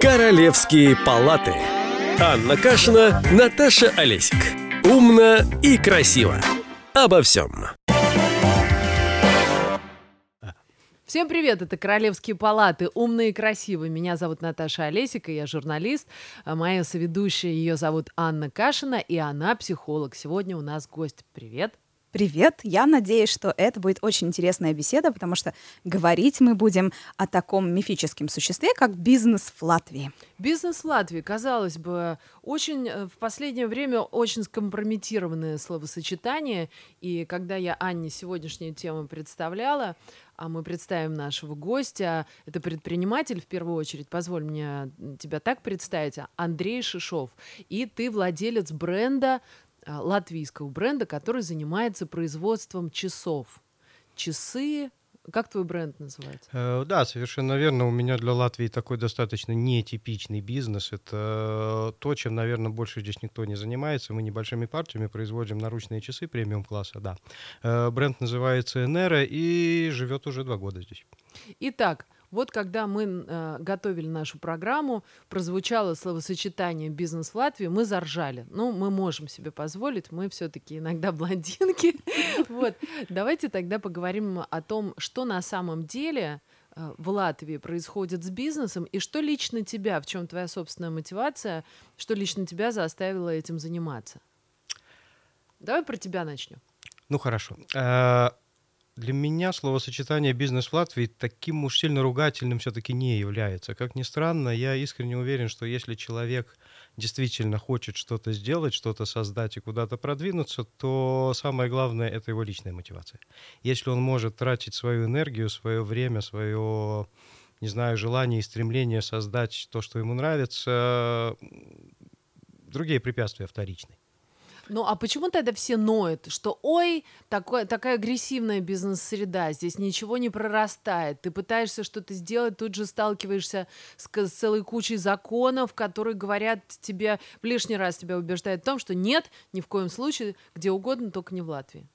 Королевские палаты. Анна Кашина, Наташа Олесик. Умно и красиво. Обо всем. Всем привет, это Королевские палаты, умные и красивые. Меня зовут Наташа Олесика, я журналист. Моя соведущая, ее зовут Анна Кашина, и она психолог. Сегодня у нас гость. Привет. Привет! Я надеюсь, что это будет очень интересная беседа, потому что говорить мы будем о таком мифическом существе, как бизнес в Латвии. Бизнес в Латвии, казалось бы, очень э, в последнее время очень скомпрометированное словосочетание. И когда я Анне сегодняшнюю тему представляла, а мы представим нашего гостя. Это предприниматель, в первую очередь, позволь мне тебя так представить, Андрей Шишов. И ты владелец бренда латвийского бренда, который занимается производством часов. Часы как твой бренд называется? Э, да, совершенно верно. У меня для Латвии такой достаточно нетипичный бизнес. Это то, чем, наверное, больше здесь никто не занимается. Мы небольшими партиями производим наручные часы премиум-класса, да. Э, бренд называется Enera и живет уже два года здесь. Итак, вот когда мы э, готовили нашу программу, прозвучало словосочетание «бизнес в Латвии», мы заржали. Ну, мы можем себе позволить, мы все-таки иногда блондинки. Вот. Давайте тогда поговорим о том, что на самом деле э, в Латвии происходит с бизнесом и что лично тебя, в чем твоя собственная мотивация, что лично тебя заставило этим заниматься. Давай про тебя начнем. Ну хорошо. Для меня словосочетание «бизнес в Латвии» таким уж сильно ругательным все-таки не является. Как ни странно, я искренне уверен, что если человек действительно хочет что-то сделать, что-то создать и куда-то продвинуться, то самое главное — это его личная мотивация. Если он может тратить свою энергию, свое время, свое, не знаю, желание и стремление создать то, что ему нравится, другие препятствия вторичны. Ну а почему тогда все ноют, что ой, такое, такая агрессивная бизнес-среда, здесь ничего не прорастает, ты пытаешься что-то сделать, тут же сталкиваешься с, с целой кучей законов, которые говорят тебе, в лишний раз тебя убеждают в том, что нет, ни в коем случае, где угодно, только не в Латвии.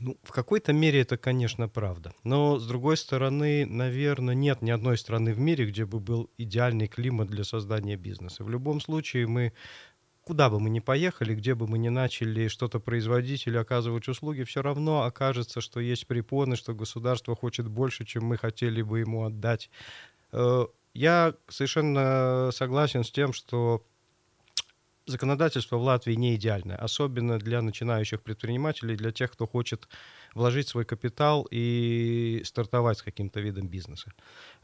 Ну, в какой-то мере это, конечно, правда. Но, с другой стороны, наверное, нет ни одной страны в мире, где бы был идеальный климат для создания бизнеса. В любом случае, мы куда бы мы ни поехали, где бы мы ни начали что-то производить или оказывать услуги, все равно окажется, что есть препоны, что государство хочет больше, чем мы хотели бы ему отдать. Э, я совершенно согласен с тем, что законодательство в Латвии не идеальное, особенно для начинающих предпринимателей, для тех, кто хочет вложить свой капитал и стартовать с каким-то видом бизнеса.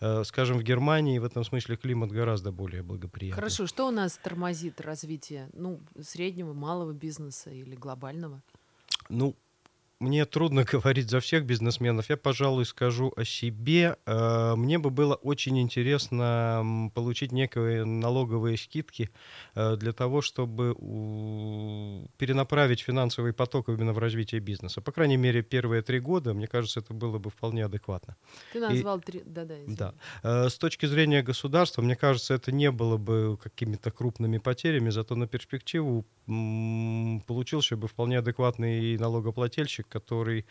Э, скажем, в Германии в этом смысле климат гораздо более благоприятный. Хорошо, что у нас тормозит развитие ну, среднего, малого бизнеса или глобального? Ну, мне трудно говорить за всех бизнесменов. Я, пожалуй, скажу о себе. Э, мне бы было очень интересно получить некие налоговые скидки э, для того, чтобы перенаправить финансовый поток именно в развитие бизнеса. По крайней мере, первые три года, мне кажется, это было бы вполне адекватно. Ты назвал три... Да-да. Да. Э, с точки зрения государства, мне кажется, это не было бы какими-то крупными потерями, зато на перспективу получился бы вполне адекватный налогоплательщик, который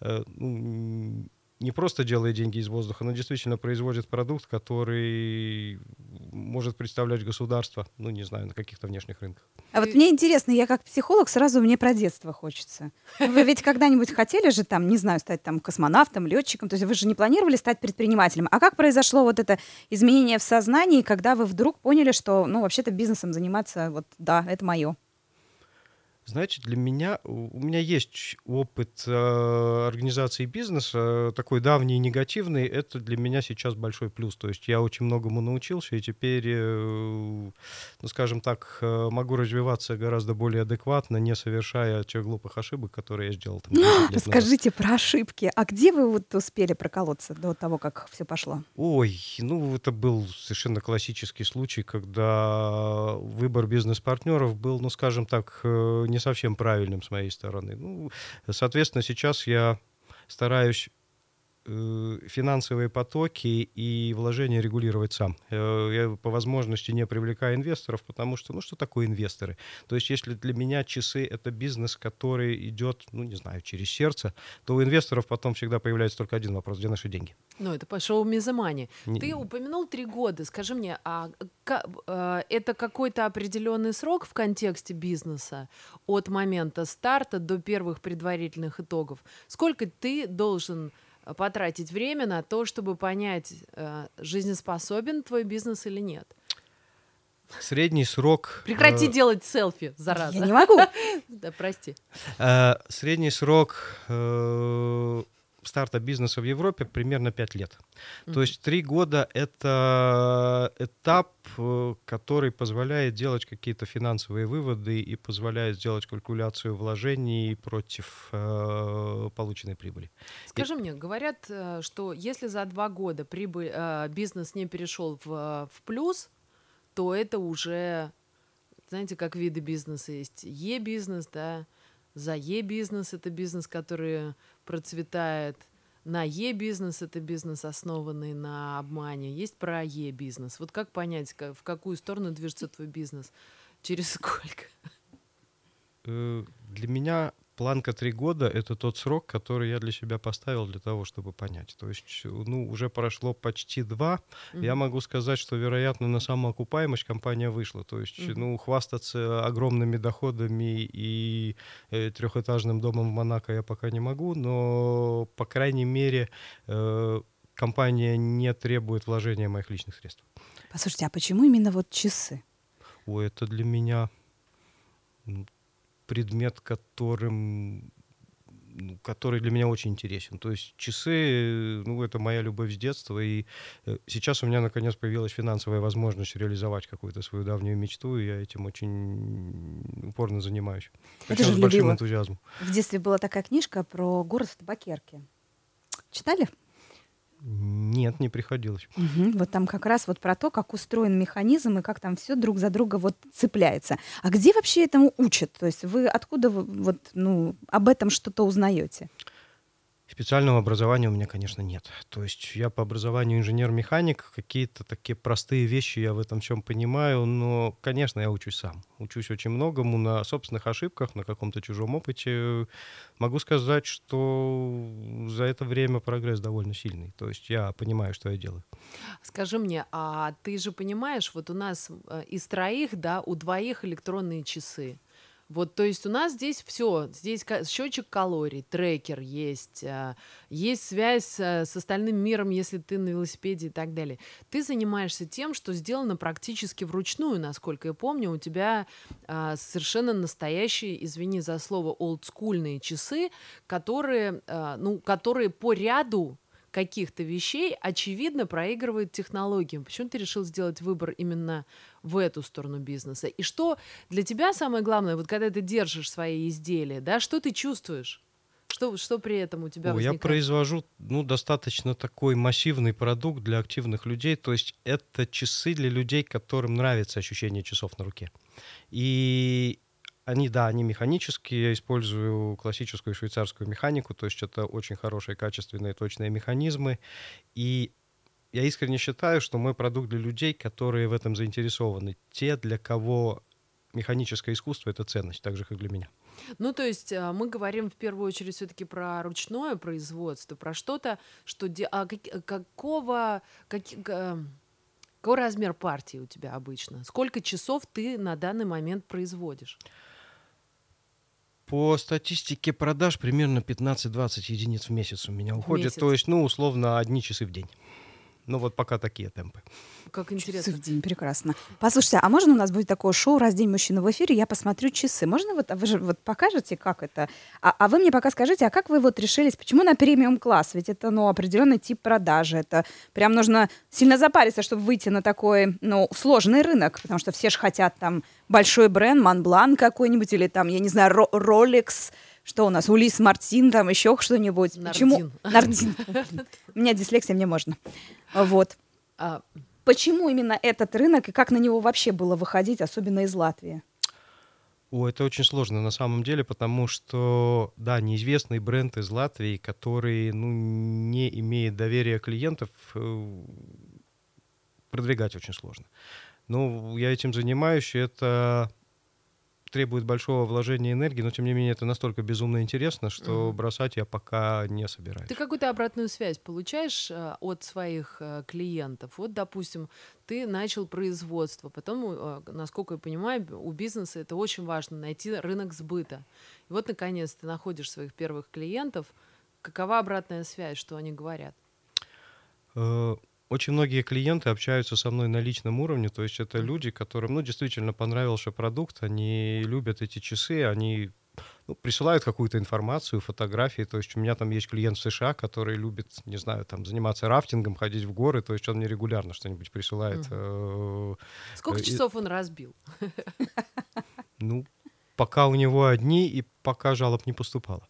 э, ну, не просто делает деньги из воздуха, но действительно производит продукт, который может представлять государство, ну, не знаю, на каких-то внешних рынках. А вот мне интересно, я как психолог сразу мне про детство хочется. Вы ведь когда-нибудь хотели же там, не знаю, стать там космонавтом, летчиком, то есть вы же не планировали стать предпринимателем. А как произошло вот это изменение в сознании, когда вы вдруг поняли, что, ну, вообще-то бизнесом заниматься, вот, да, это мое? Знаете, для меня, у меня есть опыт э, организации бизнеса, такой давний и негативный, это для меня сейчас большой плюс. То есть я очень многому научился, и теперь, э, ну, скажем так, э, могу развиваться гораздо более адекватно, не совершая тех глупых ошибок, которые я сделал. Там, Скажите про ошибки. А где вы вот успели проколоться до того, как все пошло? Ой, ну, это был совершенно классический случай, когда выбор бизнес-партнеров был, ну, скажем так, э, совсем правильным с моей стороны. Ну, соответственно, сейчас я стараюсь финансовые потоки и вложения регулировать сам. Э, Я по возможности не привлекаю инвесторов, потому что, ну что такое инвесторы? То есть если для меня часы — это бизнес, который идет, ну не знаю, через сердце, то у инвесторов потом всегда появляется только один вопрос, где наши деньги? Ну, это по шоу Мизамани. Не- Ты упомянул три года. Скажи мне, а э, это какой-то определенный срок в контексте бизнеса от момента старта до первых предварительных итогов? Сколько ты должен э, потратить время на то, чтобы понять, э, жизнеспособен твой бизнес или нет? Средний срок... Прекрати э, делать селфи, зараза. Я не могу. Да, прости. Э, Средний срок э, старта бизнеса в Европе примерно 5 лет. То есть 3 года — это этап, э, который позволяет делать какие-то финансовые выводы и позволяет сделать калькуляцию вложений против э, полученной прибыли. Скажи мне, говорят, э, что если за два года прибыль, э, бизнес не перешел в, э, в плюс, то это уже, знаете, как виды бизнеса есть. Е-бизнес, да, за Е-бизнес это бизнес, который процветает, на Е-бизнес это бизнес, основанный на обмане. Есть про Е-бизнес. Вот как понять, ка- в какую сторону движется твой бизнес? Через сколько? Э, Для меня планка 3 года — это тот срок, который я для себя поставил для того, чтобы понять. То есть, ну, уже прошло почти два. Я Мгм. могу сказать, что, вероятно, на самоокупаемость компания вышла. То есть, Мгм. ну, хвастаться огромными доходами и э, трехэтажным домом в Монако я пока не могу, но, по крайней мере, э, компания не требует вложения моих личных средств. Послушайте, а почему именно вот часы? Ой, это для меня предмет, которым ну, который для меня очень интересен. То есть часы, э, ну, это моя любовь с детства, и э, сейчас у меня, наконец, появилась финансовая возможность реализовать какую-то свою давнюю мечту, и я этим очень упорно занимаюсь. Это же с большим любила. энтузиазмом. В детстве была такая книжка про город в табакерке. Читали? Нет, не приходилось. Мгм. Вот там как раз вот про то, как устроен механизм и как там все друг за друга вот цепляется. А где вообще этому учат? То есть вы откуда вы вот ну об этом что-то узнаете? Специального образования у меня, конечно, нет. То есть я по образованию инженер-механик, какие-то такие простые вещи я в этом всем понимаю, но, конечно, я учусь сам. Учусь очень многому на собственных ошибках, на каком-то чужом опыте. Могу сказать, что за это время прогресс довольно сильный. То есть я понимаю, что я делаю. Скажи мне, а ты же понимаешь, вот у нас э, из троих, да, у двоих электронные часы. Вот, то есть у нас здесь все, здесь счетчик калорий, трекер есть, а, есть связь э, с остальным миром, если ты на велосипеде и так далее. Ты занимаешься тем, что сделано практически вручную, насколько я помню. У тебя а, совершенно настоящие, извини за слово, олдскульные часы, которые, а, ну, которые по ряду каких-то вещей, очевидно, проигрывает технологиям. Почему ты решил сделать выбор именно в эту сторону бизнеса? И что для тебя самое главное, вот когда ты держишь свои изделия, да, что ты чувствуешь? Что, что при этом у тебя я возникает? произвожу ну, достаточно такой массивный продукт для активных людей. То есть это часы для людей, которым нравится ощущение часов на руке. И они, да, они механические. Я использую классическую швейцарскую механику. То есть это очень хорошие, качественные, точные механизмы. И я искренне считаю, что мой продукт для людей, которые в этом заинтересованы. Те, для кого механическое искусство — это ценность, так же, как для меня. Ну, то есть а, мы говорим в первую очередь все-таки про ручное производство, про что-то, что... де- а как- какого... каки- га- какой размер партии у тебя обычно? Сколько часов ты на данный момент производишь? По статистике продаж примерно 15-20 единиц в месяц у меня уходит. месяц. То есть, ну, условно, одни часы в день. Ну, вот пока такие темпы. Как Часы интересно. в день, прекрасно. Послушайте, а можно у нас будет такое шоу «Раз день мужчины» в эфире, я посмотрю часы. Можно вот, а вы же вот покажете, как это? А, а вы мне пока скажите, а как вы вот решились, почему на премиум-класс? Ведь это, ну, определенный тип продажи. Это прям нужно сильно запариться, чтобы выйти на такой, ну, сложный рынок, потому что все же хотят там большой бренд, Монблан какой-нибудь, или там, я не знаю, Rolex, что у нас, Улис Мартин, там еще что-нибудь. Почему? Нардин. Нардин. У меня дислексия, мне можно. Вот. А, Почему именно этот рынок и как на него вообще было выходить, особенно из Латвии? О, это очень сложно на самом деле, потому что, да, неизвестный бренд из Латвии, который, ну, не имеет доверия клиентов, э, продвигать очень сложно. Ну, я этим занимаюсь, это требует большого вложения энергии, но тем не менее это настолько безумно интересно, что Мгм. бросать я пока не собираюсь. Ты какую-то обратную связь получаешь э, от своих э, клиентов? Вот, допустим, ты начал производство, потом, э, насколько я понимаю, у бизнеса это очень важно найти рынок сбыта. И вот, наконец, ты находишь своих первых клиентов. Какова обратная связь, что они говорят? Очень многие клиенты общаются со мной на личном уровне, то есть это люди, которым, ну, действительно понравился продукт, они любят эти часы, они ну, присылают какую-то информацию, фотографии. То есть у меня там есть клиент в США, который любит, не знаю, там заниматься рафтингом, ходить в горы. То есть он мне регулярно что-нибудь присылает. э, Сколько Э, часов он разбил? Ну, пока у него одни, и пока жалоб не поступало.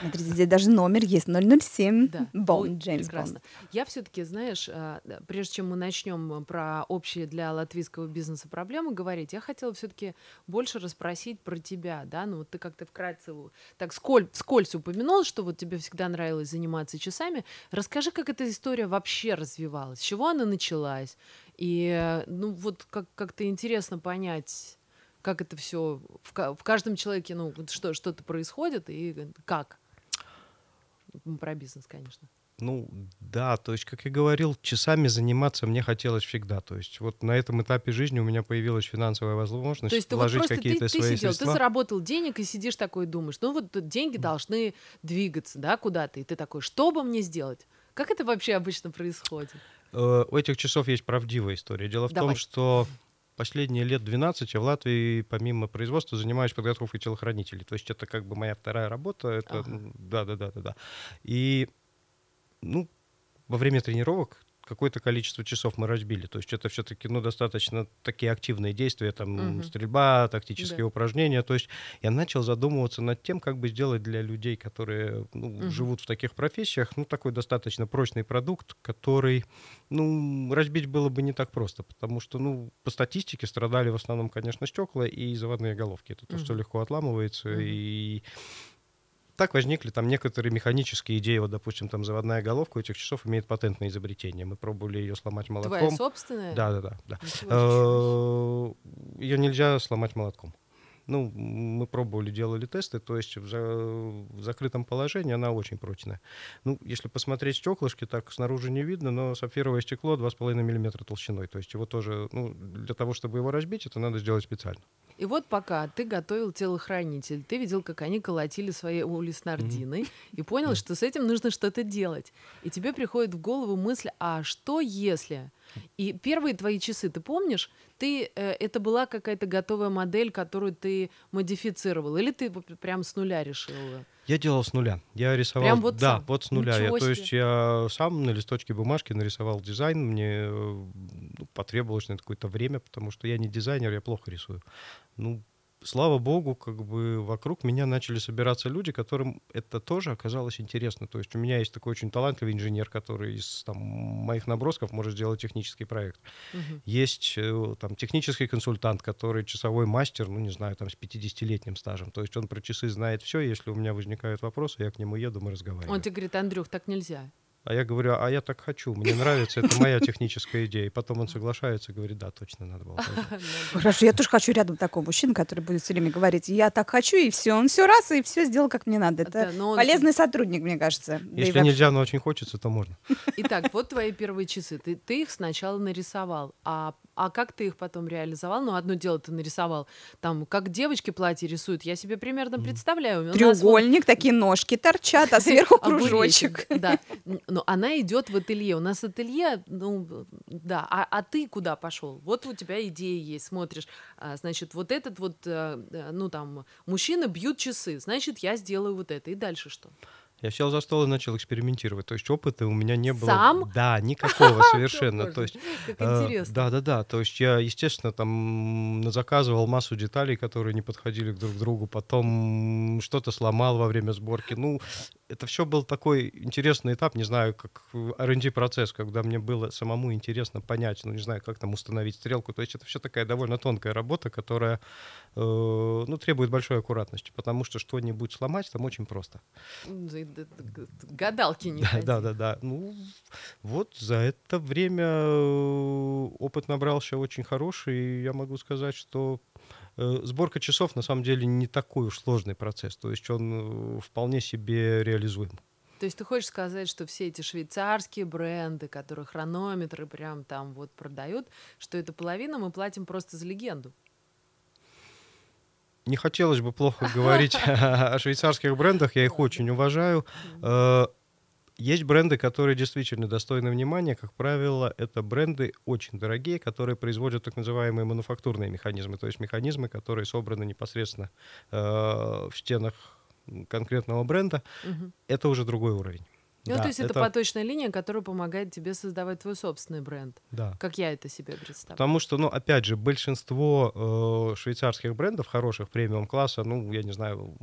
Смотрите, здесь даже номер есть 007 Да, Бонд, Джеймс прекрасно. Бонд. Я все-таки, знаешь, а, прежде чем мы начнем про общие для латвийского бизнеса проблемы говорить, я хотела все-таки больше расспросить про тебя, да, ну вот ты как-то вкратце так сколь, скользь упомянул, что вот тебе всегда нравилось заниматься часами. Расскажи, как эта история вообще развивалась, с чего она началась, и э, ну вот как- как-то интересно понять, как это все в, в каждом человеке, ну вот что что-то происходит и как. М, Про бизнес, конечно. Ну, да, то есть, как я говорил, часами заниматься мне хотелось всегда. То есть вот на этом этапе жизни у меня появилась финансовая возможность То есть ты вот вложить ты, какие-то ты свои сидел, ты средства. заработал денег и сидишь такой и думаешь, ну вот деньги должны двигаться, да, куда-то, и ты такой, что бы мне сделать? Как это вообще обычно происходит? Э, У этих часов есть правдивая история. Дело в Давай. том, что последние лет 12 я в Латвии, помимо производства, занимаюсь подготовкой телохранителей. То есть это как бы моя вторая работа. Это, Ага. да, да, да, да, да. И, ну, во время тренировок какое-то количество часов мы разбили. То есть это все-таки, ну, достаточно такие активные действия, там, Мгм. стрельба, тактические Да. упражнения. То есть я начал задумываться над тем, как бы сделать для людей, которые ну, Мгм. живут в таких профессиях, ну, такой достаточно прочный продукт, который, ну, разбить было бы не так просто, потому что, ну, по статистике страдали в основном, конечно, стекла и заводные головки. Это то, что легко отламывается, Мгм. и так возникли там некоторые механические идеи. Вот, допустим, там заводная головка у этих часов имеет патентное изобретение. Мы пробовали ее сломать Твоя молотком. собственная? Да, да, да, да. Ее нельзя сломать молотком. Ну, мы пробовали, делали тесты, то есть в, за- в закрытом положении она очень прочная. Ну, если посмотреть стеклышки, так снаружи не видно, но сапфировое стекло 2,5 мм толщиной. То есть его тоже, ну, для того, чтобы его разбить, это надо сделать специально. И вот пока ты готовил телохранитель, ты видел, как они колотили свои ули с нардиной, и понял, что с этим нужно что-то делать. И тебе приходит в голову мысль, а что если... И первые твои часы, ты помнишь, ты, э, это была какая-то готовая модель, которую ты модифицировал, или ты прям с нуля решил? э? Я делал с нуля. Я рисовал. Прям вот да, сам? вот с нуля. Я, то есть я сам на листочке бумажки нарисовал дизайн. Мне э, ну, потребовалось на какое-то время, потому что я не дизайнер, я плохо рисую. Ну, слава богу, как бы вокруг меня начали собираться люди, которым это тоже оказалось интересно. То есть у меня есть такой очень талантливый инженер, который из там, моих набросков может сделать технический проект. Мгм. Есть э, там технический консультант, который часовой мастер, ну, не знаю, там, с 50-летним стажем. То есть он про часы знает все. Если у меня возникают вопросы, я к нему еду, мы разговариваем. Он тебе говорит, Андрюх, так нельзя. А я говорю, а я так хочу, мне нравится, это моя техническая идея. И потом он соглашается и говорит, да, точно надо было. сделать». Хорошо, я тоже хочу рядом такого мужчину, который будет все время говорить, я так хочу, и все. Он все раз, и все сделал, как мне надо. Это полезный сотрудник, мне кажется. Если нельзя, но очень хочется, то можно. Итак, вот твои первые часы. Ты, ты их сначала нарисовал. А, а как ты их потом реализовал? Ну, одно дело ты нарисовал. Там, как девочки платье рисуют, я себе примерно представляю. Нас вот Треугольник, такие ножки торчат, а сверху кружочек. Да. Но она идет в ателье. У нас ателье, ну, да. А, а ты куда пошел? Вот у тебя идея есть, смотришь. а, значит, вот этот вот, э, э, ну, там, мужчины бьют часы. Значит, я сделаю вот это. И дальше что? Я сел за стол и начал экспериментировать. То есть опыта у меня не было. Сам? Да, никакого совершенно. То есть Как Э, интересно. Да, да, да. То есть я, естественно, там заказывал массу деталей, которые не подходили друг к другу, потом что-то сломал во время сборки. Ну, это все был такой интересный этап, не знаю, как R&D процесс, когда мне было самому интересно понять, ну, не знаю, как там установить стрелку. То есть это все такая довольно тонкая работа, которая, э, ну, требует большой аккуратности, потому что что-нибудь сломать там очень просто. Гадалки не да, да, да, да. Ну, вот за это время э, опыт набрался очень хороший, и я могу сказать, что сборка часов на самом деле не такой уж сложный процесс, то есть он э, вполне себе реализуем. То есть ты хочешь сказать, что все эти швейцарские бренды, которые хронометры прям там вот продают, что это половина мы платим просто за легенду? Не хотелось бы плохо говорить о швейцарских брендах, я их очень уважаю. Есть бренды, которые действительно достойны внимания. Как правило, это бренды очень дорогие, которые производят так называемые мануфактурные механизмы, то есть механизмы, которые собраны непосредственно э, в стенах конкретного бренда. Угу. Это уже другой уровень. Ну, да, то есть это... это поточная линия, которая помогает тебе создавать твой собственный бренд. Да. Как я это себе представляю. Потому что, ну, опять же, большинство э, швейцарских брендов хороших премиум класса, ну, я не знаю,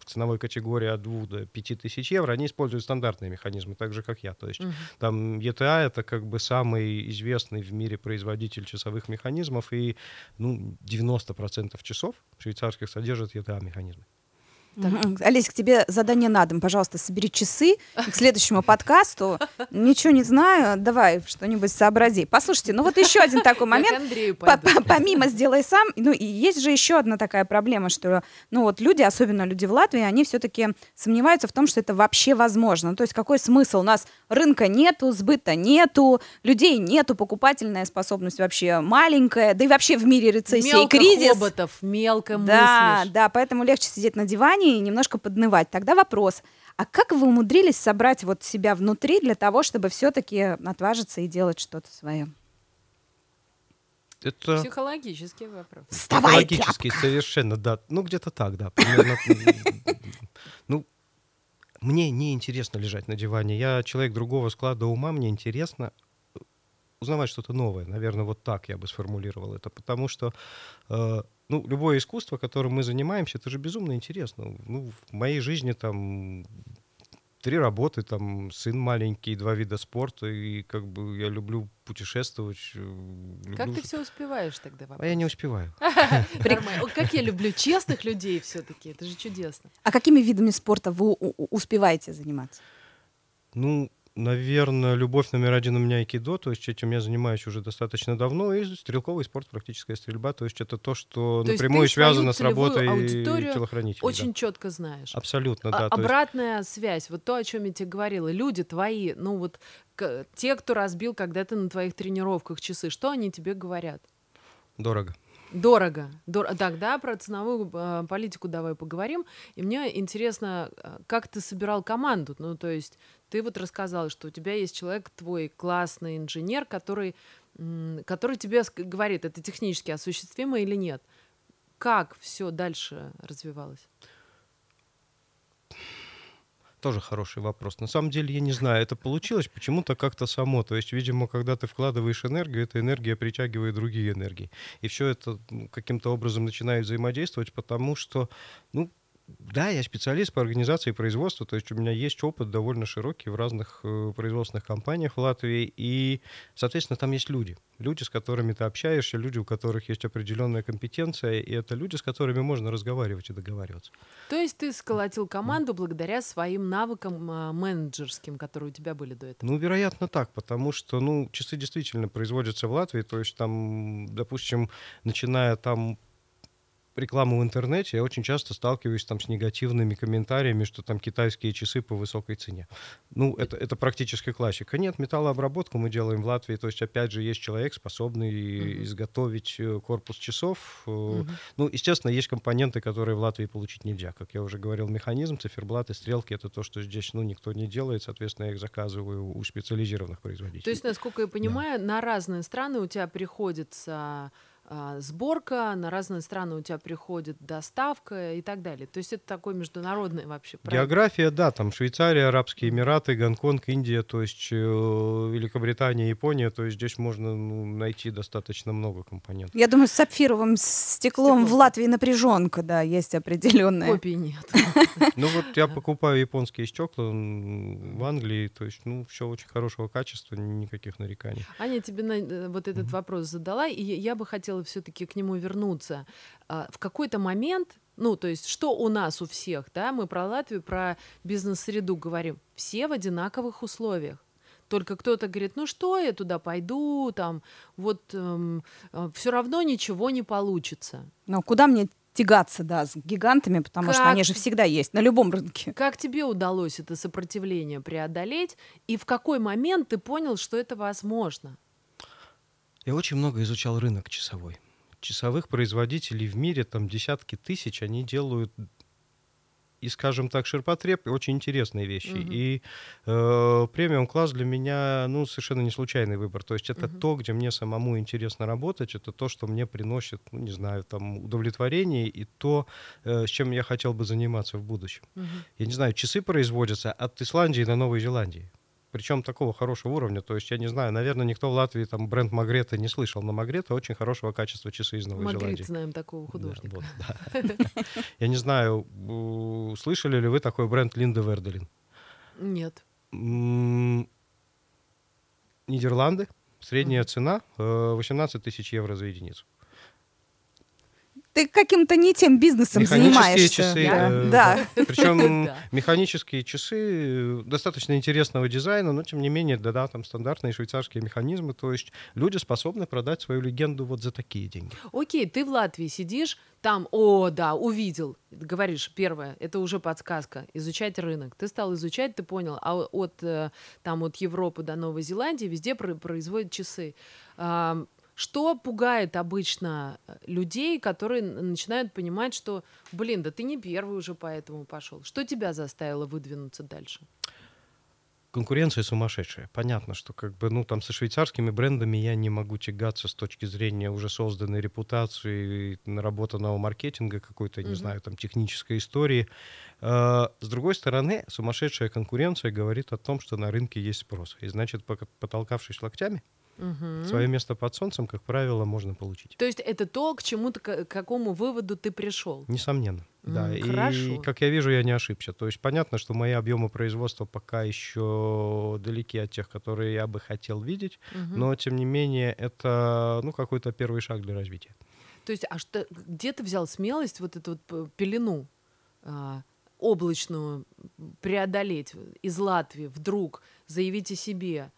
в ценовой категории от 2 до 5 тысяч евро, они используют стандартные механизмы, так же, как я. То есть угу. там ETA — это как бы самый известный в мире производитель часовых механизмов, и, ну, 90% часов швейцарских содержат ETA-механизмы. Так. Олесь, к тебе задание на дом. Пожалуйста, собери часы к следующему подкасту. Ничего не знаю, давай что-нибудь сообрази. Послушайте, ну вот еще один такой момент. Помимо «сделай сам», ну и есть же еще одна такая проблема, что ну вот люди, особенно люди в Латвии, они все-таки сомневаются в том, что это вообще возможно. То есть какой смысл? У нас рынка нету, сбыта нету, людей нету, покупательная способность вообще маленькая, да и вообще в мире рецессия мелко и кризис. хоботов, мелко да. Да, поэтому легче сидеть на диване компании немножко поднывать. Тогда вопрос, а как вы умудрились собрать вот себя внутри для того, чтобы все-таки отважиться и делать что-то свое? Это... Психологический вопрос. Вставай, Психологический, тряпка. совершенно, да. Ну, где-то так, да. Примерно. Ну, мне не интересно лежать на диване. Я человек другого склада ума, мне интересно узнавать что-то новое. Наверное, вот так я бы сформулировал это. Потому что э, ну, любое искусство, которым мы занимаемся, это же безумно интересно. Ну, в моей жизни там три работы, там сын маленький, два вида спорта, и как бы я люблю путешествовать. Э, люблю... Как ты все успеваешь тогда? А я не успеваю. Как я люблю честных людей все-таки, это же чудесно. А какими видами спорта вы успеваете заниматься? Ну, Наверное, любовь номер один у меня айкидо, то есть этим я занимаюсь уже достаточно давно, и стрелковый спорт, практическая стрельба, то есть это то, что то напрямую связано с работой телохранителя. Очень да. четко знаешь. Абсолютно, а, да. Обратная есть... связь, вот то, о чем я тебе говорила, люди твои, ну вот те, кто разбил когда-то на твоих тренировках часы, что они тебе говорят? Дорого. Дорого. Дор... Тогда про ценовую э, политику давай поговорим. И мне интересно, э, как ты собирал команду. Ну, то есть ты вот рассказал, что у тебя есть человек, твой классный инженер, который, который тебе говорит, это технически осуществимо или нет. Как все дальше развивалось? Тоже хороший вопрос. На самом деле, я не знаю, это получилось почему-то как-то само. То есть, видимо, когда ты вкладываешь энергию, эта энергия притягивает другие энергии. И все это каким-то образом начинает взаимодействовать, потому что, ну, да, я специалист по организации производства, то есть у меня есть опыт довольно широкий в разных э, производственных компаниях в Латвии, и, соответственно, там есть люди. Люди, с которыми ты общаешься, люди, у которых есть определенная компетенция, и это люди, с которыми можно разговаривать и договариваться. То есть ты сколотил команду благодаря своим навыкам э, менеджерским, которые у тебя были до этого? Ну, вероятно, так, потому что, ну, часы действительно производятся в Латвии, то есть там, допустим, начиная там рекламу в интернете, я очень часто сталкиваюсь там с негативными комментариями, что там китайские часы по высокой цене. Ну, это, это практически классика. Нет, металлообработку мы делаем в Латвии, то есть, опять же, есть человек, способный uh-huh. изготовить э, корпус часов. Uh-huh. Ну, естественно, есть компоненты, которые в Латвии получить нельзя. Как я уже говорил, механизм, циферблаты, стрелки — это то, что здесь, ну, никто не делает, соответственно, я их заказываю у специализированных производителей. То есть, насколько я понимаю, да. на разные страны у тебя приходится а, сборка, на разные страны у тебя приходит доставка и так далее. То есть это такой международный вообще проект. География, да, там Швейцария, Арабские Эмираты, Гонконг, Индия, то есть э, Великобритания, Япония, то есть здесь можно ну, найти достаточно много компонентов. Я думаю, с сапфировым стеклом Стекло. в Латвии напряженка, да, есть определенная. Копий нет. Ну вот я покупаю японские стекла в Англии, то есть, ну, все очень хорошего качества, никаких нареканий. Аня тебе э, вот этот вопрос задала, и я бы хотела все-таки к нему вернуться. А, В какой-то момент, ну, то есть, что у нас у всех, да, мы про Латвию, про бизнес-среду говорим, все в одинаковых условиях. Только кто-то говорит, ну что я туда пойду, там, вот все равно ничего не получится. Но куда мне тягаться, да, с гигантами, потому что Как они же всегда есть на любом рынке. Как тебе удалось это сопротивление преодолеть, и в какой момент ты понял, что это возможно? Я очень много изучал рынок часовой. Часовых производителей в мире там десятки тысяч, они делают и, скажем так, ширпотреб, и очень интересные вещи. Мгм. И э, премиум класс для меня, ну, совершенно не случайный выбор. То есть это Мгм. то, где мне самому интересно работать, это то, что мне приносит, ну, не знаю, там, удовлетворение, и то, э, с чем я хотел бы заниматься в будущем. Я не знаю, часы производятся от Исландии до Новой Зеландии. Причем такого хорошего уровня. То есть, я не знаю, наверное, никто в Латвии там бренд Магрета не слышал, но Магрета очень хорошего качества часы из Новой Магрит Зеландии. знаем такого художника. Я не знаю, слышали ли вы такой бренд Линда Верделин? Нет. Нидерланды. Средняя цена э, 18 тысяч евро за единицу. Ты каким-то не тем бизнесом Механические занимаешься. часы. да. э, да. Причем Да. механические часы э, достаточно интересного дизайна, но тем не менее, да, да, там стандартные швейцарские механизмы. То есть люди способны продать свою легенду вот за такие деньги. Окей, ты в Латвии сидишь, там, о, да, увидел. Говоришь, первое, это уже подсказка, изучать рынок. Ты стал изучать, ты понял, а от, э, там, от Европы до Новой Зеландии везде про- производят часы. Что пугает обычно э, людей, которые начинают понимать, что, блин, да ты не первый уже поэтому пошел. Что тебя заставило выдвинуться дальше? Конкуренция сумасшедшая. Понятно, что как бы, ну, там со швейцарскими брендами я не могу тягаться с точки зрения уже созданной репутации, наработанного маркетинга какой-то, не Мгм. знаю, там технической истории. Э, С другой стороны, сумасшедшая конкуренция говорит о том, что на рынке есть спрос. И значит, потолкавшись локтями, Мгм. свое место под солнцем, как правило, можно получить. То есть это то, к чему ты, к какому выводу ты пришел. Несомненно. Да, М, и хорошо. как я вижу, я не ошибся. То есть понятно, что мои объемы производства пока еще далеки от тех, которые я бы хотел видеть, Мгм. но тем не менее это ну какой-то первый шаг для развития. То есть, а что, где ты взял смелость вот эту вот пелену а, облачную преодолеть из Латвии вдруг заявить о себе?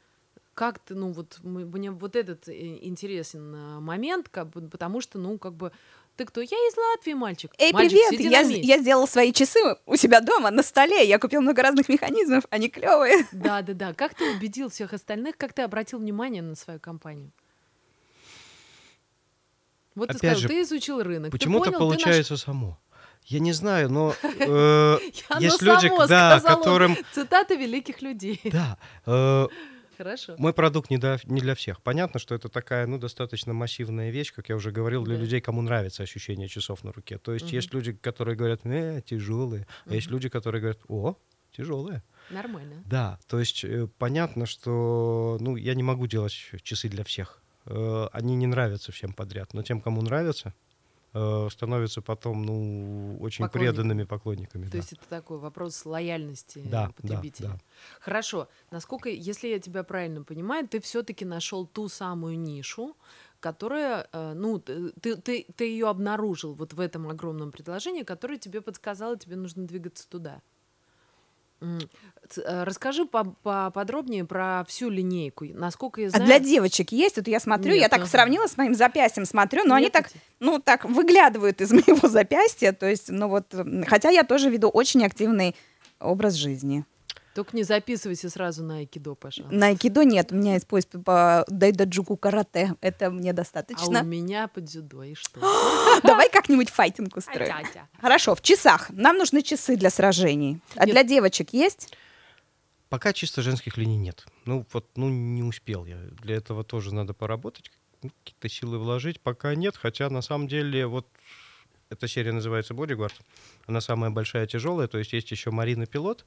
Как ты, ну вот мне вот этот э, интересен а, момент, как бы, потому что, ну как бы ты кто? Я из Латвии, мальчик. Эй, Мальчик, привет! Я, я сделала свои часы у себя дома на столе. Я купил много разных механизмов, они клевые. Да, да, да. Как ты убедил всех остальных? Как ты обратил внимание на свою компанию? Вот ты Опять сказал, же, ты изучил рынок. ты Почему-то ты наш- получается само. Я не знаю, но э, есть люди, да, которым Цитаты великих людей. да. Хорошо. Мой продукт не, для- не для всех. Понятно, что это такая, ну, достаточно массивная вещь, как я уже говорил, для Да. людей, кому нравится ощущение часов на руке. То есть Мгм. есть люди, которые говорят, э, тяжелые, а есть люди, которые говорят, о, тяжелые. Нормально. Да, то есть э, понятно, что, ну, я не могу делать часы для всех. Э, Они не нравятся всем подряд, но тем, кому нравятся, э, становятся потом, ну, очень преданными поклонниками. То да. есть это такой вопрос лояльности Да, да, потребителя. да. Хорошо. Насколько, если я тебя правильно понимаю, ты все-таки нашел ту самую нишу, которая, э, ну, ты, ты, ты ее обнаружил вот в этом огромном предложении, которое тебе подсказало, тебе нужно двигаться туда. Э, Расскажи по- поподробнее про всю линейку. Насколько я А знаю... для девочек есть? Вот я смотрю, я Нет, так ага. сравнила с моим запястьем, смотрю, но они Нет так, этих? ну, так выглядывают из моего запястья. То есть, ну вот, хотя я тоже веду очень активный образ жизни. Только не записывайся сразу на айкидо, пожалуйста. На айкидо нет, у меня есть поезд по дайдаджуку карате, это мне А у достаточно. меня под дзюдо, и что? Давай как-нибудь файтинг устроим. Хорошо, в часах. Нам нужны часы для сражений. А для девочек есть? Пока чисто женских линий нет. Ну, вот, ну, не успел я. Для этого тоже надо поработать. ну, какие-то силы вложить, пока нет, хотя на самом деле вот эта серия называется Bodyguard, она самая большая, тяжелая, то есть есть еще Марина Пилот.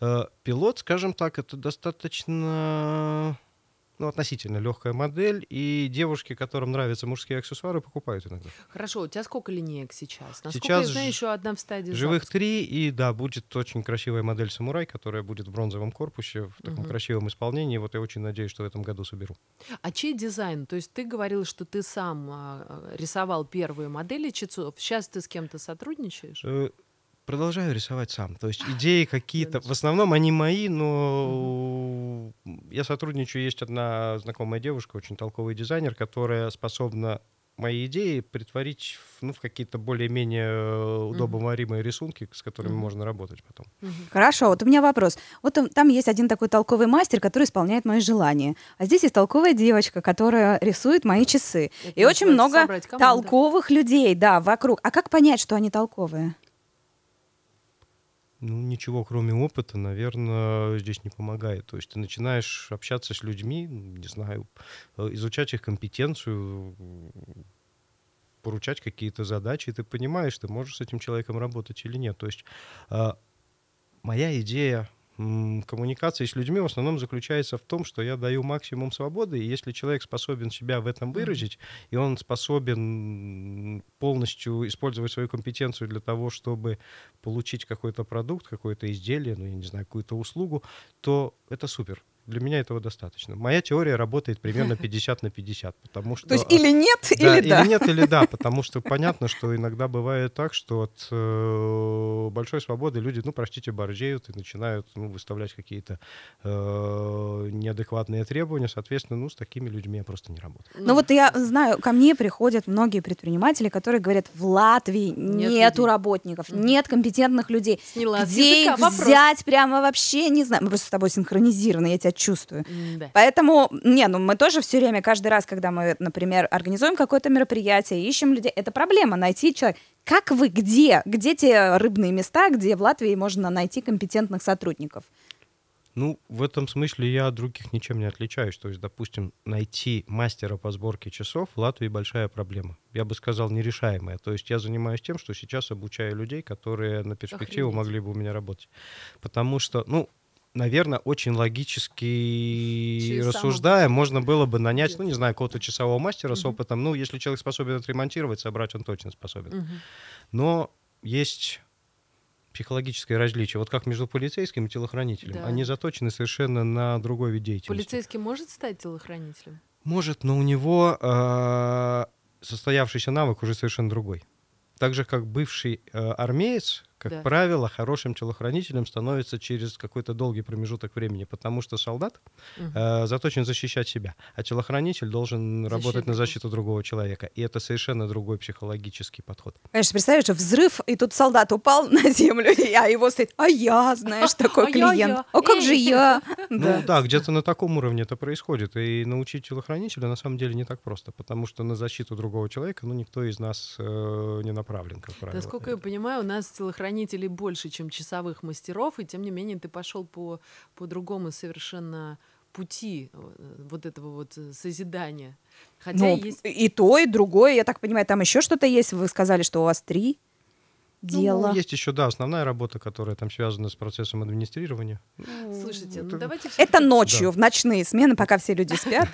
Э, Пилот, скажем так, это достаточно ну, относительно легкая модель, и девушки, которым нравятся мужские аксессуары, покупают иногда. Хорошо, у тебя сколько линеек сейчас? Насколько Сейчас я знаю, еще одна в стадии Живых запуска. три, и да, будет очень красивая модель самурай, которая будет в бронзовом корпусе, в таком Мгм. красивом исполнении. Вот я очень надеюсь, что в этом году соберу. А чей дизайн? То есть ты говорил, что ты сам а, рисовал первые модели часов. Сейчас ты с кем-то сотрудничаешь? Продолжаю рисовать сам. То есть идеи какие-то, в основном они мои, но я сотрудничаю. Есть одна знакомая девушка, очень толковый дизайнер, которая способна мои идеи притворить в, ну, в какие-то более-менее э, удобоваримые рисунки, с которыми Мгм. можно работать потом. Мгм. Хорошо, вот у меня вопрос. Вот там, там есть один такой толковый мастер, который исполняет мои желания. А здесь есть толковая девочка, которая рисует мои часы. Это И очень много толковых людей, да, вокруг. А как понять, что они толковые? Ну, ничего, кроме опыта, наверное, здесь не помогает. То есть ты начинаешь общаться с людьми, не знаю, э, изучать их компетенцию, поручать какие-то задачи, и ты понимаешь, ты можешь с этим человеком работать или нет. То есть а, моя идея коммуникации с людьми в основном заключается в том, что я даю максимум свободы, и если человек способен себя в этом выразить, и он способен полностью использовать свою компетенцию для того, чтобы получить какой-то продукт, какое-то изделие, ну, я не знаю, какую-то услугу, то это супер. Для меня этого достаточно. Моя теория работает примерно 50 на 50, потому что... То есть или нет, Да, или да. нет, или да, потому что понятно, что иногда бывает так, что от э, большой свободы люди, ну, простите, борзеют и начинают ну, выставлять какие-то э, неадекватные требования. Соответственно, ну, с такими людьми я просто не работаю. Ну вот я знаю, ко мне приходят многие предприниматели, которые говорят, в Латвии Нет нету людей. работников, нет компетентных людей. Сняла Где языка их вопрос. взять прямо вообще не знаю. Мы просто с тобой синхронизированы, я тебя чувствую. М-да. Поэтому, не, ну мы тоже все время, каждый раз, когда мы, например, организуем какое-то мероприятие, ищем людей, это проблема найти человека. Как вы, где? Где те рыбные места, где в Латвии можно найти компетентных сотрудников? Ну, в этом смысле я от других ничем не отличаюсь. То есть, допустим, найти мастера по сборке часов в Латвии большая проблема. Я бы сказал, нерешаемая. То есть я занимаюсь тем, что сейчас обучаю людей, которые на перспективу Охренеть. могли бы у меня работать. Потому что, ну, наверное, очень логически Часам рассуждая, можно было бы нанять, Нет. ну, не знаю, какого-то часового мастера с Мгм. опытом. Ну, если человек способен отремонтировать, собрать, он точно способен. Мгм. Но есть психологическое различие. Вот как между полицейским и телохранителем. Да. Они заточены совершенно на другой вид деятельности. Полицейский может стать телохранителем? Может, но у него э, состоявшийся навык уже совершенно другой. Так же, как бывший э, армеец, как Да. правило, хорошим телохранителем становится через какой-то долгий промежуток времени, потому что солдат Мгм. э, заточен защищать себя, а телохранитель должен работать на защиту другого человека. И это совершенно другой психологический подход. Конечно, представляешь, что взрыв, и тут солдат упал на землю, и- а его стоит, а я, знаешь, такой А клиент. А как же я? Ну Да. где-то на таком уровне это происходит. И научить телохранителя на самом деле не так просто, потому что на защиту другого человека ну, никто из нас э, не направлен, как правило. Насколько я понимаю, у нас телохранителей больше, чем часовых мастеров, и тем не менее ты пошел по, по другому совершенно пути э, вот этого вот э, созидания. Хотя Ну, есть... и то, и другое. Я так понимаю, там еще что-то есть. Вы сказали, что у вас три Ну, дела. есть еще, да, основная работа, которая там связана с процессом администрирования. Слушайте, ну это- давайте Это ночью, Да. в ночные смены, пока все люди спят.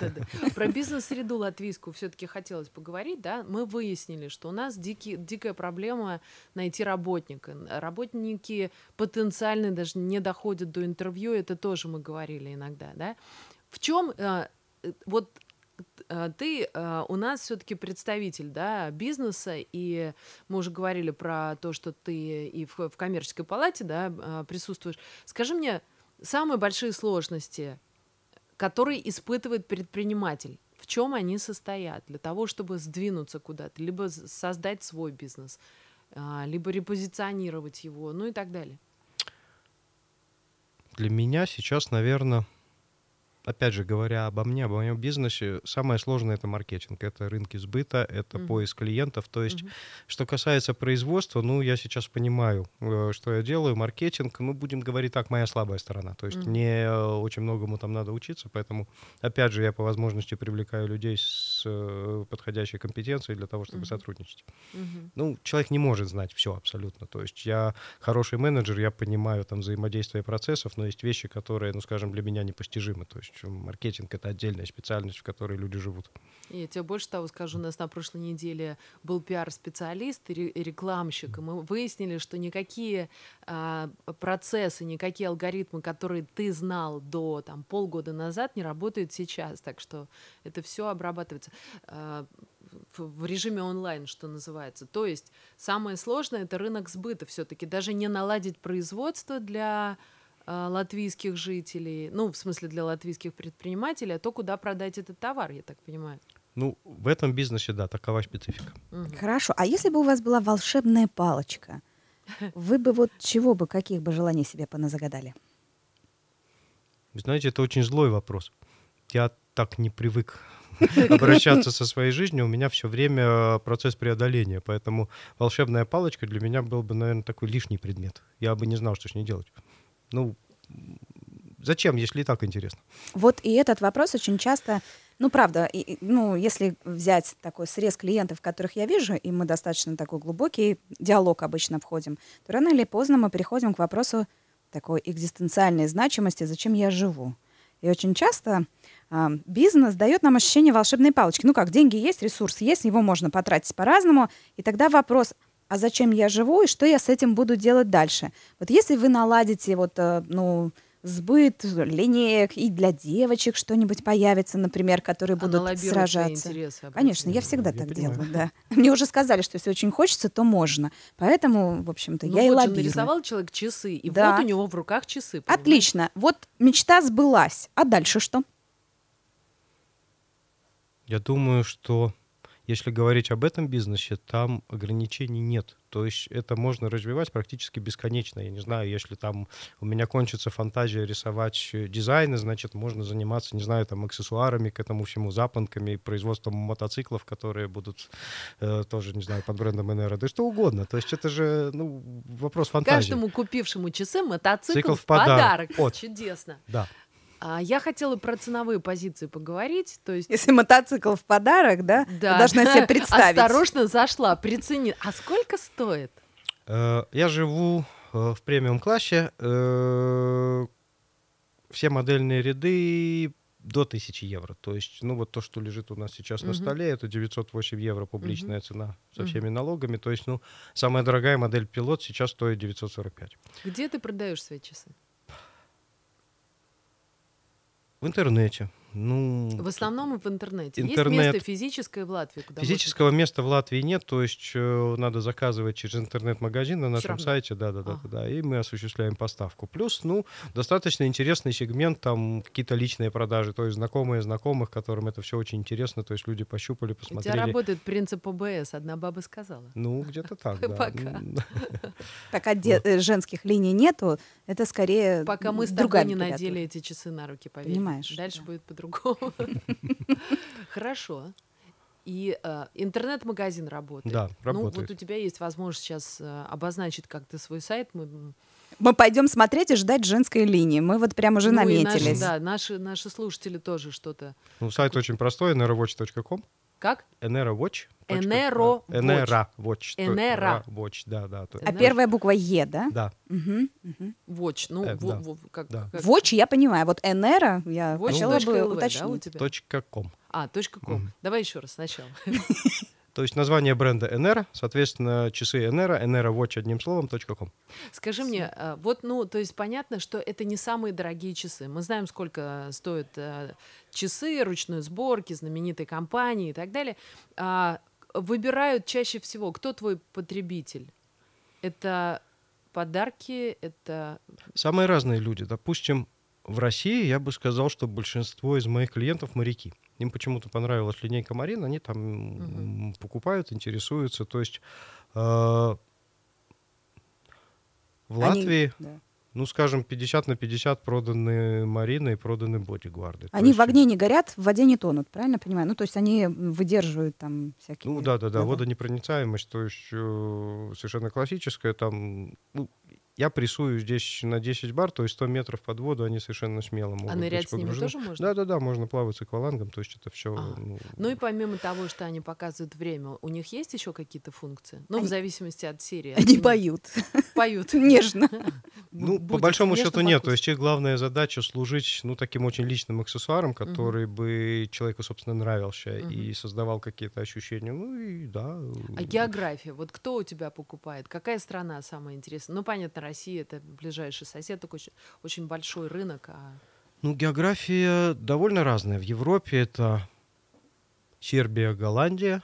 Про бизнес-среду латвийскую все-таки хотелось поговорить, да. Мы выяснили, что у нас дикая проблема найти работника. Работники потенциально даже не доходят до интервью, это тоже мы говорили иногда, да. В чем вот э, ты э, у нас все-таки представитель да, бизнеса, и мы уже говорили про то, что ты и в, в коммерческой палате да, э, присутствуешь. Скажи мне, самые большие сложности, которые испытывает предприниматель, в чем они состоят для того, чтобы сдвинуться куда-то, либо создать свой бизнес, либо репозиционировать его, ну и так далее. Для меня сейчас, наверное, опять же говоря обо мне, обо моем бизнесе, самое сложное это маркетинг, это рынки сбыта, это Мгм. поиск клиентов. То есть, Мгм. что касается производства, ну, я сейчас понимаю, э, что я делаю. Маркетинг, ну, будем говорить так, моя слабая сторона. То есть, Мгм. мне э, очень многому там надо учиться, поэтому, опять же, я по возможности привлекаю людей с с э, подходящей компетенцией для того, чтобы Мгм. сотрудничать. Мгм. Ну, человек не может знать все абсолютно. То есть я хороший менеджер, я понимаю там взаимодействие процессов, но есть вещи, которые, ну, скажем, для меня непостижимы. То есть маркетинг — это отдельная специальность, в которой люди живут. И Я тебе больше того скажу, у нас на прошлой неделе был пиар-специалист и ре- и рекламщик, и мы выяснили, что никакие а, процессы, никакие алгоритмы, которые ты знал до там, полгода назад, не работают сейчас. Так что это все обрабатывается в, в режиме онлайн, что называется. То есть самое сложное это рынок сбыта все-таки. Даже не наладить производство для а, латвийских жителей, ну, в смысле для латвийских предпринимателей, а то, куда продать этот товар, я так понимаю. Ну, в этом бизнесе, да, такова специфика. Хорошо. А если бы у вас была волшебная палочка, вы бы вот чего бы, каких бы желаний себе поназагадали? Вы знаете, это очень злой вопрос. Я так не привык обращаться со своей жизнью. У меня все время процесс преодоления. Поэтому волшебная палочка для меня был бы, наверное, такой лишний предмет. Я бы не знал, что с ней делать. Ну, зачем, если и так интересно? Вот и этот вопрос очень часто, ну правда, и- ну если взять такой срез клиентов, которых я вижу, и мы достаточно такой глубокий диалог обычно входим, то рано или поздно мы переходим к вопросу такой экзистенциальной значимости, зачем я живу. И очень часто бизнес дает нам ощущение волшебной палочки. Ну как, деньги есть, ресурс есть, его можно потратить по-разному. И тогда вопрос, а зачем я живу и что я с этим буду делать дальше? Вот если вы наладите вот, э, ну, сбыт линеек и для девочек что-нибудь появится, например, которые будут сражаться. интересы, Конечно, я всегда Я так понимаю. делаю, да. Мне уже сказали, что если очень хочется, то можно. Поэтому, в общем-то, Ну я и вот же лоббирую. нарисовал человек часы, и Да. вот у него в руках часы. понимаешь? Отлично. Вот мечта сбылась. А дальше что? Я думаю, что если говорить об этом бизнесе, там ограничений нет. То есть это можно развивать практически бесконечно. Я не знаю, если там у меня кончится фантазия рисовать э, дизайны, значит, можно заниматься, не знаю, там аксессуарами к этому всему, запонками, производством мотоциклов, которые будут э, тоже, не знаю, под брендом Энера, да что угодно. То есть это же, ну, вопрос фантазии. Каждому купившему часы мотоцикл Цикл в подарок. подарок. Вот. Чудесно. Да. А я хотела про ценовые позиции поговорить. То есть Если мотоцикл в подарок, да, да. должна себе представить. Осторожно зашла, прицени. А сколько стоит? Э, Я живу э, в премиум-классе. э, Все модельные ряды до 1000 евро. То есть, ну вот то, что лежит у нас сейчас на Мгм. столе, это 908 евро публичная цена со всеми налогами. То есть, ну, самая дорогая модель пилот сейчас стоит 945. Где ты продаешь свои часы? В интернете. Ну, В основном в интернете. Есть Интернет. место физическое в Латвии, куда можно- Физического места в Латвии нет, то есть э, надо заказывать через интернет-магазин на нашем сайте, да, да, да, Ага. да, да, и мы осуществляем поставку. Плюс, ну, достаточно интересный сегмент, там какие-то личные продажи, то есть знакомые знакомых, которым это все очень интересно, то есть люди пощупали, У тебя посмотрели. работает принцип ОБС, одна баба сказала. Ну, где-то так, да. Пока. Пока де- э, женских линий нету, это скорее Пока мы с другая тобой не надели эти часы на руки, поверь. Понимаешь, Дальше да. будет по-другому. Хорошо. И э, интернет-магазин работает. Да, Ну, работает. вот у тебя есть возможность сейчас э, обозначить как-то свой сайт. Мы, пойдем смотреть и ждать женской линии. Мы вот прям уже ну, наметились. наши, да, наши, наши слушатели тоже что-то. Ну, сайт очень простой, enerowatch.com. Как? Enerowatch. Enerowatch. Enerowatch. Энера. Watch, да, да. то- А первая буква Е, да? Да. Watch. Ну, Э, как, да. как- Watch я понимаю. Вот Энера я Watch хотела бы уточнить. точка .com. А, точка ком. Давай еще раз сначала. То есть название бренда Enera, соответственно, часы Enera, Enera Watch одним словом, .com. Скажи мне, а, вот, ну, то есть понятно, что это не самые дорогие часы. Мы знаем, сколько стоят э, часы ручной сборки, знаменитой компании и так далее. А, выбирают чаще всего, кто твой потребитель? Это подарки, это... Самые разные люди. Допустим, в России я бы сказал, что большинство из моих клиентов моряки. Им почему-то понравилась линейка Марин, они там м, покупают, интересуются. То есть э, в Они- Латвии, да. ну, скажем, 50 на 50 проданы Марины и проданы бодигварды. Они есть, в огне не горят, в воде не тонут, правильно понимаю? Ну, то есть они выдерживают там всякие... Ну да, да, да, Да-да. водонепроницаемость, то есть э, совершенно классическая, там, ну, я прессую здесь на 10 бар, то есть 100 метров под воду, они совершенно смело могут А быть нырять с ними погружены. тоже можно? Да-да-да, можно плавать с аквалангом, то есть это все... А, Ну и помимо того, что они показывают время, у них есть еще какие-то функции? Ну, в Они- зависимости от серии. Они От- поют. Поют. Нежно. Ну, по большому счету нет. То есть их главная задача служить, ну, таким очень личным аксессуаром, который бы человеку, собственно, нравился и создавал какие-то ощущения. Ну и да. А география, вот кто у тебя покупает? Какая страна самая интересная? Ну, понятно, Россия это ближайший сосед, такой очень, очень большой рынок. А... Ну, география довольно разная. В Европе это Сербия, Голландия.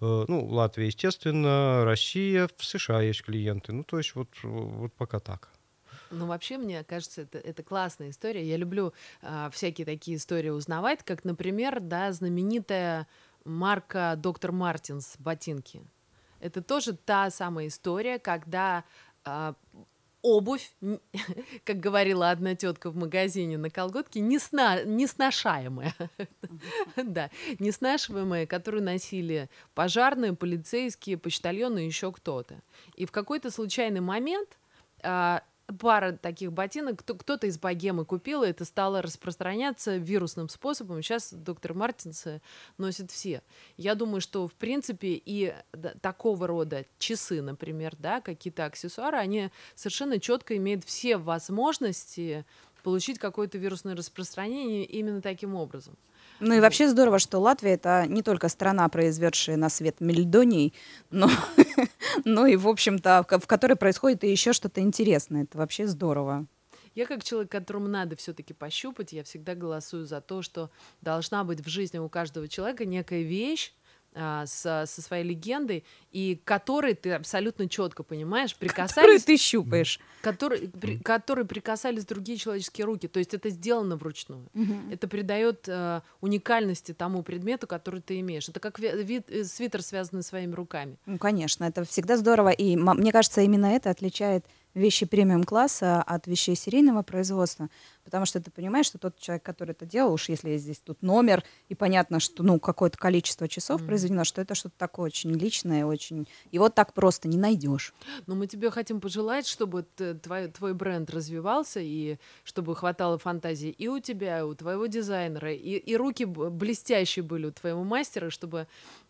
Э, Ну, Латвия, естественно, Россия, в США есть клиенты. Ну, то есть вот, вот пока так. Ну, вообще, мне кажется, это, это классная история. Я люблю а, всякие такие истории узнавать, как, например, да, знаменитая марка Доктор Мартинс ботинки. Это тоже та самая история, когда а, обувь, как говорила одна тетка в магазине на колготке, не, сна, не сношаемая. Да, не снашиваемая, которую носили пожарные, полицейские, почтальоны и еще кто-то. И в какой-то случайный момент а, пара таких ботинок кто- кто-то из богемы купил, и это стало распространяться вирусным способом. Сейчас доктор Мартинсы носят все. Я думаю, что в принципе и такого рода часы, например, да, какие-то аксессуары, они совершенно четко имеют все возможности получить какое-то вирусное распространение именно таким образом. Ну и вообще здорово, что Латвия это не только страна, произведшая на свет мельдоний, но, но и, в общем-то, в ко- в которой происходит и еще что-то интересное. Это вообще здорово. Я как человек, которому надо все-таки пощупать, я всегда голосую за то, что должна быть в жизни у каждого человека некая вещь, а, со, со своей легендой, и к которой ты абсолютно четко понимаешь, прикасались, ты щупаешь. который, при, которой прикасались другие человеческие руки. То есть это сделано вручную. Это придает э, уникальности тому предмету, который ты имеешь. Это как ви- вид, э, свитер, связанный своими руками. Ну, конечно, это всегда здорово. И мне кажется, именно это отличает вещи премиум-класса от вещей серийного производства. Потому что ты понимаешь, что тот человек, который это делал, уж если есть здесь тут номер, и понятно, что ну, какое-то количество часов Мгм. произведено, что это что-то такое очень личное, очень... И вот так просто не найдешь. Но мы тебе хотим пожелать, чтобы твой, твой бренд развивался, и чтобы хватало фантазии и у тебя, и у твоего дизайнера, и, и руки блестящие были у твоего мастера, чтобы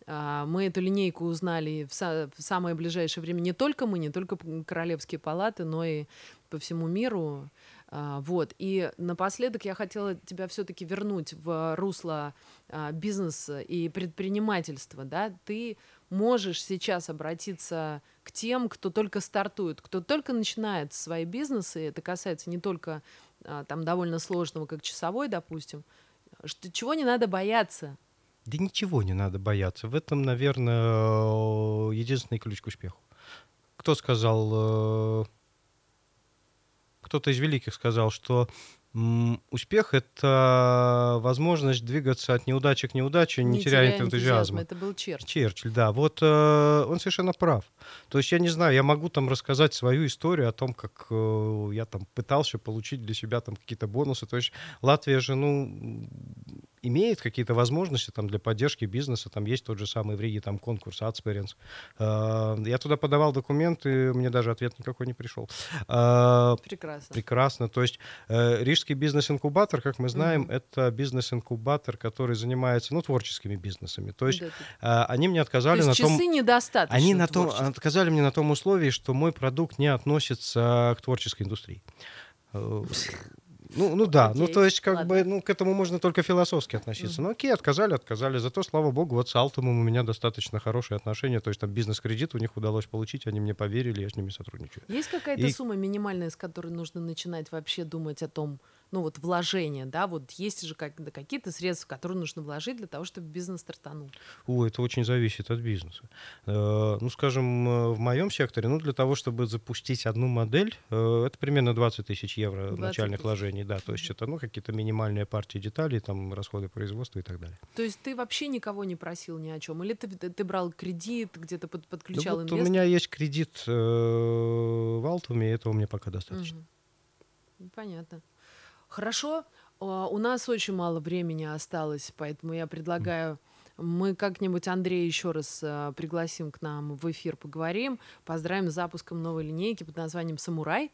а, мы эту линейку узнали в, са- в самое ближайшее время. Не только мы, не только королевские палаты, но и по всему миру. А, вот. И напоследок я хотела тебя все-таки вернуть в русло а, бизнеса и предпринимательства. Да? Ты можешь сейчас обратиться к тем, кто только стартует, кто только начинает свои бизнесы. Это касается не только а, там довольно сложного, как часовой, допустим. Чего не надо бояться? Да ничего не надо бояться. В этом, наверное, единственный ключ к успеху. Кто сказал, э, кто-то из великих сказал, что успех — это возможность двигаться от неудачи к неудаче, не, теряя энтузиазма. Это был Черчилль. Черчилль, да, вот э, он совершенно прав. То есть я не знаю, я могу там рассказать свою историю о том, как э, я там пытался получить для себя там какие-то бонусы. То есть Латвия же, ну, имеет какие-то возможности там для поддержки бизнеса. Там есть тот же самый в Риге там конкурс Adsperience. Э, я туда подавал документы, мне даже ответ никакой не пришел. Э, Прекрасно. Прекрасно. То есть э, Рижский бизнес-инкубатор, как мы знаем, Мгм. это бизнес-инкубатор, который занимается ну, творческими бизнесами. То есть Да, они мне То отказали есть на том... часы недостаточно. Они на том, отказали мне на том условии, что мой продукт не относится к творческой индустрии. Ну, ну да, ну Окей, то есть как ладно. бы, ну к этому можно только философски относиться. Ну окей, отказали, отказали. Зато, слава богу, вот с Алтумом у меня достаточно хорошие отношения. То есть там бизнес-кредит у них удалось получить, они мне поверили, я с ними сотрудничаю. Есть какая-то И- сумма минимальная, с которой нужно начинать вообще думать о том, ну вот вложение, да, вот есть же как, да, какие-то средства, которые нужно вложить для того, чтобы бизнес стартанул. О, это очень зависит от бизнеса. Э, Ну, скажем, э, в моем секторе, ну, для того, чтобы запустить одну модель, э, это примерно 20 тысяч евро 20 начальных тысяч. вложений, да, то есть это, ну, какие-то минимальные партии деталей, там, расходы производства и так далее. То есть ты вообще никого не просил ни о чем, или ты, ты, брал кредит, где-то под, подключал вот у инвестора? меня есть кредит э, в Алтуме, и этого мне пока достаточно. Мгм. Понятно. Хорошо. А, У нас очень мало времени осталось, поэтому я предлагаю Мы как-нибудь Андрея еще раз э, пригласим к нам в эфир, поговорим, поздравим с запуском новой линейки под названием «Самурай».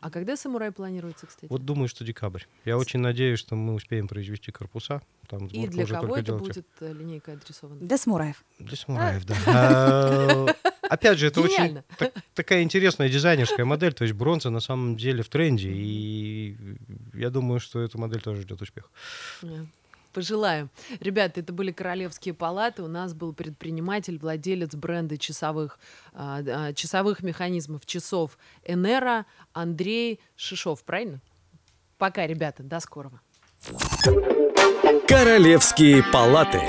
А когда «Самурай» планируется, кстати? Вот думаю, что декабрь. Я очень надеюсь, что мы успеем произвести корпуса. Там И для уже кого это делать. будет э, линейка адресована? Для самураев. Для самураев, да. Опять же, это очень Гениально. так- такая интересная дизайнерская модель. То есть бронза на самом деле в тренде. И я думаю, что эта модель тоже ждет успеха. Да. Пожелаем. Ребята, это были Королевские палаты. У нас был предприниматель, владелец бренда часовых, а, часовых механизмов часов Энера Андрей Шишов. Правильно? Пока, ребята. До скорого. Королевские палаты.